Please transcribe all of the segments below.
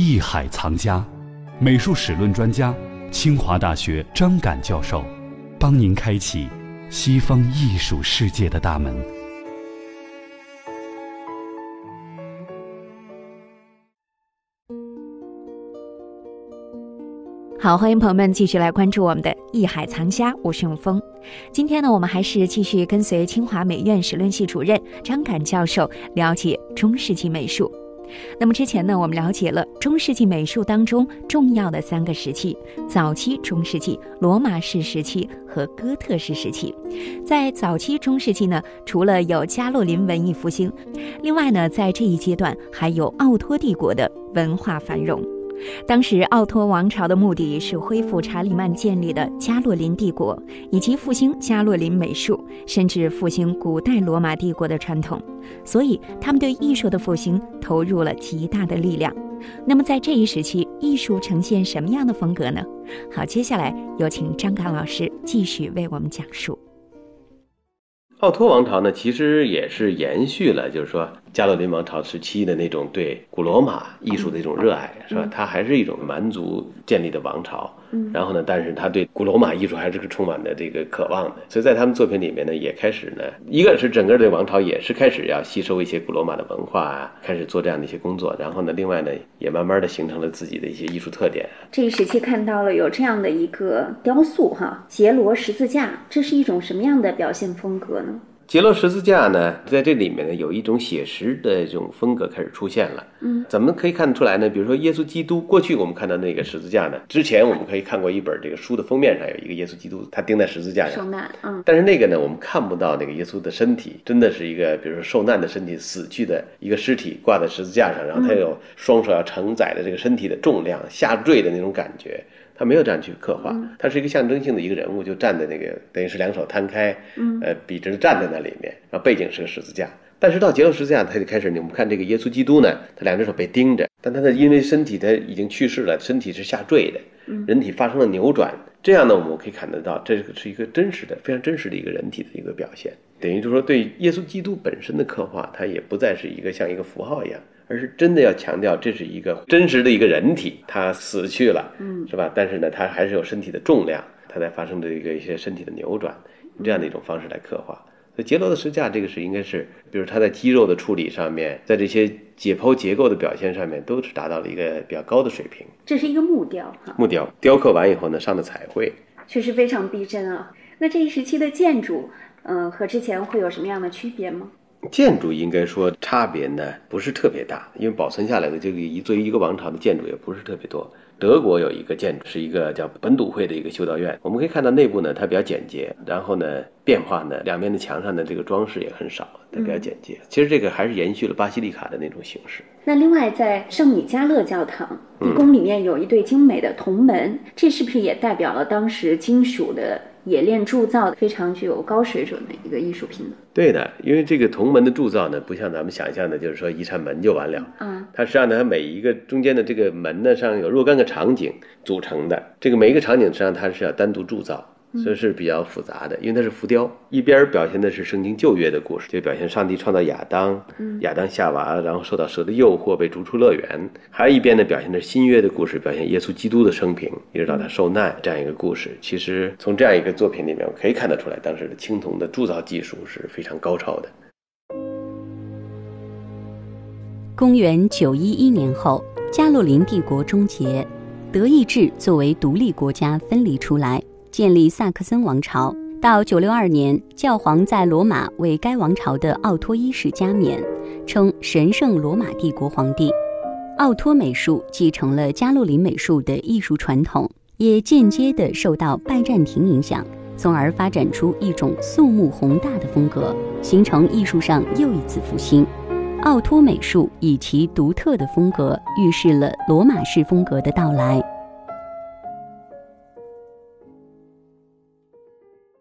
艺海藏家，美术史论专家，清华大学张敢教授，帮您开启西方艺术世界的大门。好，欢迎朋友们继续来关注我们的《艺海藏家》，我是永峰。今天呢，我们还是继续跟随清华美院史论系主任张敢教授了解中世纪美术。那么之前呢，我们了解了中世纪美术当中重要的三个时期：早期中世纪、罗马式时期和哥特式时期。在早期中世纪呢，除了有加洛林文艺复兴，另外呢，在这一阶段还有奥托帝国的文化繁荣。当时，奥托王朝的目的是恢复查理曼建立的加洛林帝国，以及复兴加洛林美术，甚至复兴古代罗马帝国的传统。所以，他们对艺术的复兴投入了极大的力量。那么，在这一时期，艺术呈现什么样的风格呢？好，接下来有请张刚老师继续为我们讲述。奥托王朝呢，其实也是延续了，就是说加洛林王朝时期的那种对古罗马艺术的一种热爱，是吧？它还是一种蛮族建立的王朝。然后呢，但是他对古罗马艺术还是个充满的这个渴望的，所以在他们作品里面呢，也开始呢，一个是整个的王朝也是开始要吸收一些古罗马的文化啊，开始做这样的一些工作。然后呢，另外呢，也慢慢的形成了自己的一些艺术特点。这一时期看到了有这样的一个雕塑哈，杰罗十字架，这是一种什么样的表现风格呢？杰洛十字架呢，在这里面呢，有一种写实的这种风格开始出现了。嗯，怎么可以看得出来呢？比如说耶稣基督，过去我们看到那个十字架呢，之前我们可以看过一本这个书的封面上有一个耶稣基督，他钉在十字架上受难。嗯，但是那个呢，我们看不到那个耶稣的身体，真的是一个比如说受难的身体，死去的一个尸体挂在十字架上，然后他有双手要承载的这个身体的重量下坠的那种感觉。他没有这样去刻画，他是一个象征性的一个人物，就站在那个等于是两手摊开，呃，笔直的站在那里面，然后背景是个十字架。但是到结罗十字架，他就开始，我们看这个耶稣基督呢，他两只手被钉着，但他的因为身体他已经去世了，身体是下坠的，人体发生了扭转，这样呢，我们可以看得到，这是一个真实的、非常真实的一个人体的一个表现，等于就是说对耶稣基督本身的刻画，它也不再是一个像一个符号一样。而是真的要强调，这是一个真实的一个人体，他死去了，嗯，是吧？但是呢，他还是有身体的重量，他在发生的一个一些身体的扭转，这样的一种方式来刻画。所以杰罗的十字架，这个是应该是，比如他在肌肉的处理上面，在这些解剖结构的表现上面，都是达到了一个比较高的水平。这是一个木雕哈，木雕雕刻完以后呢，上的彩绘，确实非常逼真啊。那这一时期的建筑，嗯，和之前会有什么样的区别吗？建筑应该说差别呢不是特别大，因为保存下来的这个一作为一个王朝的建筑也不是特别多。德国有一个建筑是一个叫本笃会的一个修道院，我们可以看到内部呢它比较简洁，然后呢变化呢两边的墙上的这个装饰也很少，它比较简洁。其实这个还是延续了巴西利卡的那种形式。那另外在圣米迦勒教堂地宫里面有一对精美的铜门，这是不是也代表了当时金属的？冶炼铸造非常具有高水准的一个艺术品呢。对的，因为这个铜门的铸造呢，不像咱们想象的，就是说一扇门就完了。嗯，它实际上呢，它每一个中间的这个门呢上有若干个场景组成的，这个每一个场景实际上它是要单独铸造。所以是比较复杂的，因为它是浮雕，一边表现的是圣经旧约的故事，就表现上帝创造亚当，亚当夏娃，然后受到蛇的诱惑被逐出乐园；还有一边呢，表现的是新约的故事，表现耶稣基督的生平，一直到他受难这样一个故事。其实从这样一个作品里面，我可以看得出来，当时的青铜的铸造技术是非常高超的。公元九一一年后，加洛林帝国终结，德意志作为独立国家分离出来。建立萨克森王朝，到九六二年，教皇在罗马为该王朝的奥托一世加冕，称神圣罗马帝国皇帝。奥托美术继承了加洛林美术的艺术传统，也间接地受到拜占庭影响，从而发展出一种肃穆宏大的风格，形成艺术上又一次复兴。奥托美术以其独特的风格，预示了罗马式风格的到来。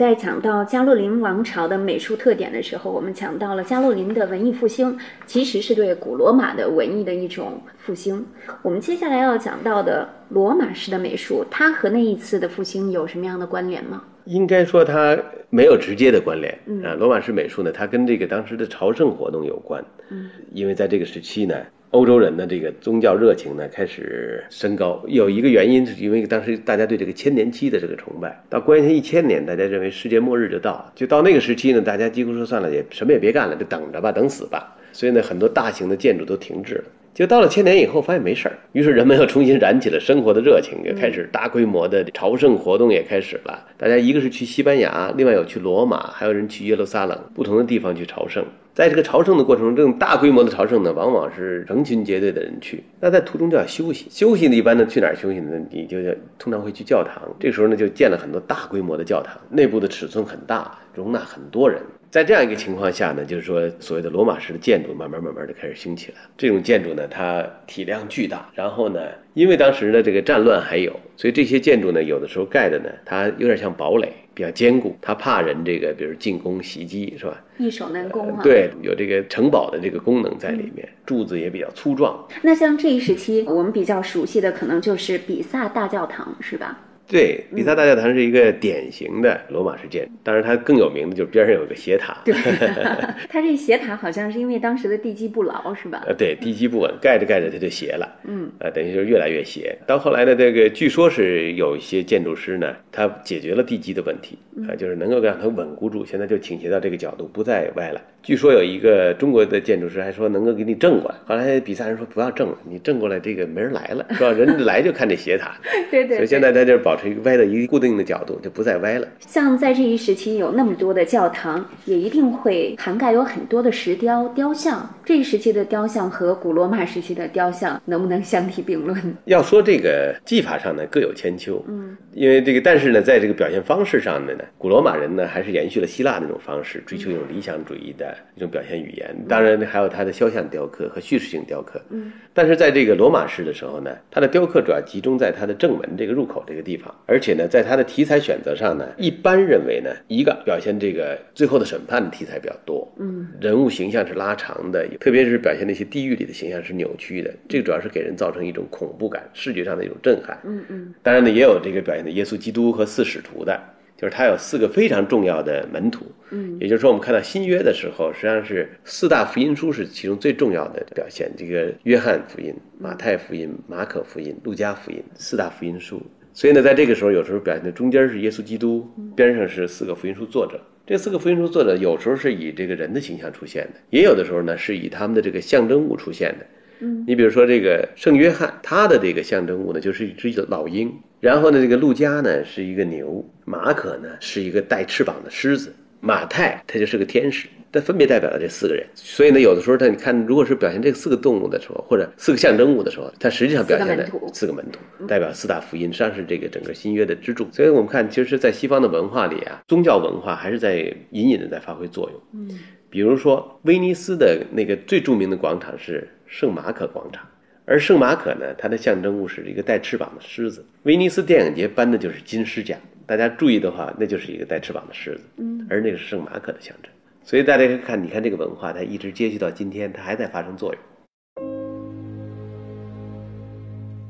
在讲到加洛林王朝的美术特点的时候，我们讲到了加洛林的文艺复兴，其实是对古罗马的文艺的一种复兴。我们接下来要讲到的罗马式的美术，它和那一次的复兴有什么样的关联吗？应该说它没有直接的关联。啊，罗马式美术呢，它跟这个当时的朝圣活动有关。嗯，因为在这个时期呢，欧洲人的这个宗教热情呢开始升高。有一个原因是因为当时大家对这个千年期的这个崇拜，到公元前一千年，大家认为世界末日就到了，就到那个时期呢，大家几乎说算了，也什么也别干了，就等着吧，等死吧。所以呢，很多大型的建筑都停滞了。就到了千年以后，发现没事儿，于是人们又重新燃起了生活的热情，也开始大规模的朝圣活动也开始了。大家一个是去西班牙，另外有去罗马，还有人去耶路撒冷，不同的地方去朝圣。在这个朝圣的过程中，这种大规模的朝圣呢，往往是成群结队的人去。那在途中就要休息，休息呢一般呢去哪儿休息呢？你就要通常会去教堂。这个时候呢，就建了很多大规模的教堂，内部的尺寸很大，容纳很多人。在这样一个情况下呢，就是说所谓的罗马式的建筑慢慢慢慢的开始兴起来。这种建筑呢，它体量巨大，然后呢，因为当时的这个战乱还有，所以这些建筑呢，有的时候盖的呢，它有点像堡垒，比较坚固，它怕人这个比如进攻袭击，是吧？易守难攻啊。对，有这个城堡的这个功能在里面，柱子也比较粗壮。那像这一时期，我们比较熟悉的可能就是比萨大教堂，是吧？对，比萨大教堂是一个典型的罗马式建筑，当然它更有名的就是边上有个斜塔。对，它这斜塔好像是因为当时的地基不牢，是吧？呃，对，地基不稳，盖着盖着它就斜了。嗯，呃，等于就是越来越斜。到后来呢，这个据说是有一些建筑师呢，他解决了地基的问题，啊，就是能够让它稳固住，现在就倾斜到这个角度，不再歪了。据说有一个中国的建筑师还说能够给你正过来，后来比萨人说不要正了，你正过来这个没人来了，是吧？人来就看这斜塔。对对。所以现在在这保持一个歪的一个固定的角度，就不再歪了。像在这一时期有那么多的教堂，也一定会涵盖有很多的石雕雕像。这一时期的雕像和古罗马时期的雕像能不能相提并论？要说这个技法上呢，各有千秋。嗯，因为这个，但是呢，在这个表现方式上面呢，古罗马人呢还是延续了希腊那种方式，追求一种理想主义的一种表现语言。当然，还有它的肖像雕刻和叙事性雕刻。嗯，但是在这个罗马式的时候呢，它的雕刻主要集中在它的正门这个入口这个地方，而且呢，在它的题材选择上呢，一般认为呢，一个表现这个最后的审判的题材比较多。嗯，人物形象是拉长的，特别是表现那些地狱里的形象是扭曲的，这个主要是给人造成一种恐怖感，视觉上的一种震撼。嗯嗯，当然呢，也有这个表现的耶稣基督和四使徒的。就是他有四个非常重要的门徒，嗯，也就是说，我们看到新约的时候，实际上是四大福音书是其中最重要的表现。这个约翰福音、马太福音、马可福音、路加福音四大福音书。所以呢，在这个时候，有时候表现的中间是耶稣基督，边上是四个福音书作者。这四个福音书作者有时候是以这个人的形象出现的，也有的时候呢是以他们的这个象征物出现的。嗯，你比如说这个圣约翰，他的这个象征物呢就是一只老鹰。然后呢，这个路加呢是一个牛，马可呢是一个带翅膀的狮子，马太他就是个天使，它分别代表了这四个人。所以呢，有的时候他你看，如果是表现这四个动物的时候，或者四个象征物的时候，它实际上表现的四个门徒，代表四大福音，实际上是这个整个新约的支柱。所以我们看，其实，在西方的文化里啊，宗教文化还是在隐隐的在发挥作用。嗯，比如说威尼斯的那个最著名的广场是圣马可广场。而圣马可呢，它的象征物是一个带翅膀的狮子。威尼斯电影节颁的就是金狮奖，大家注意的话，那就是一个带翅膀的狮子。嗯，而那个是圣马可的象征。所以大家看，你看这个文化，它一直接续到今天，它还在发生作用。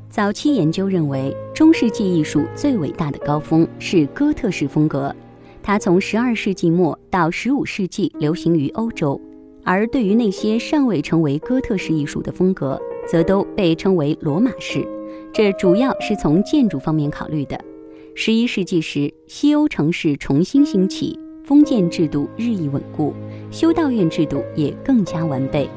早期研究认为，中世纪艺术最伟大的高峰是哥特式风格，它从十二世纪末到十五世纪流行于欧洲。而对于那些尚未成为哥特式艺术的风格，则都被称为罗马式，这主要是从建筑方面考虑的。十一世纪时，西欧城市重新兴起，封建制度日益稳固，修道院制度也更加完备。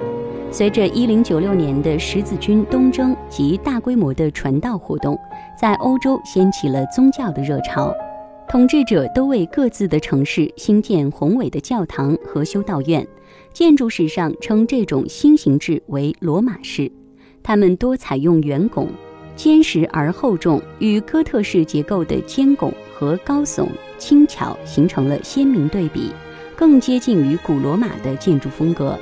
随着一零九六年的十字军东征及大规模的传道活动，在欧洲掀起了宗教的热潮，统治者都为各自的城市兴建宏伟的教堂和修道院。建筑史上称这种新形制为罗马式。它们多采用圆拱，坚实而厚重，与哥特式结构的尖拱和高耸、轻巧形成了鲜明对比，更接近于古罗马的建筑风格。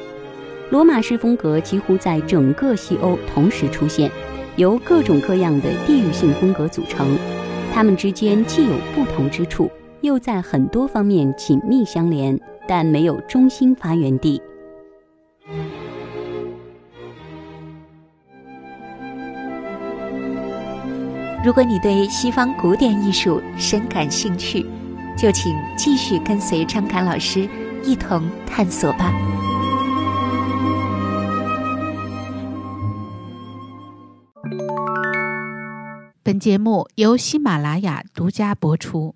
罗马式风格几乎在整个西欧同时出现，由各种各样的地域性风格组成，它们之间既有不同之处，又在很多方面紧密相连，但没有中心发源地。如果你对西方古典艺术深感兴趣，就请继续跟随张侃老师一同探索吧。本节目由喜马拉雅独家播出。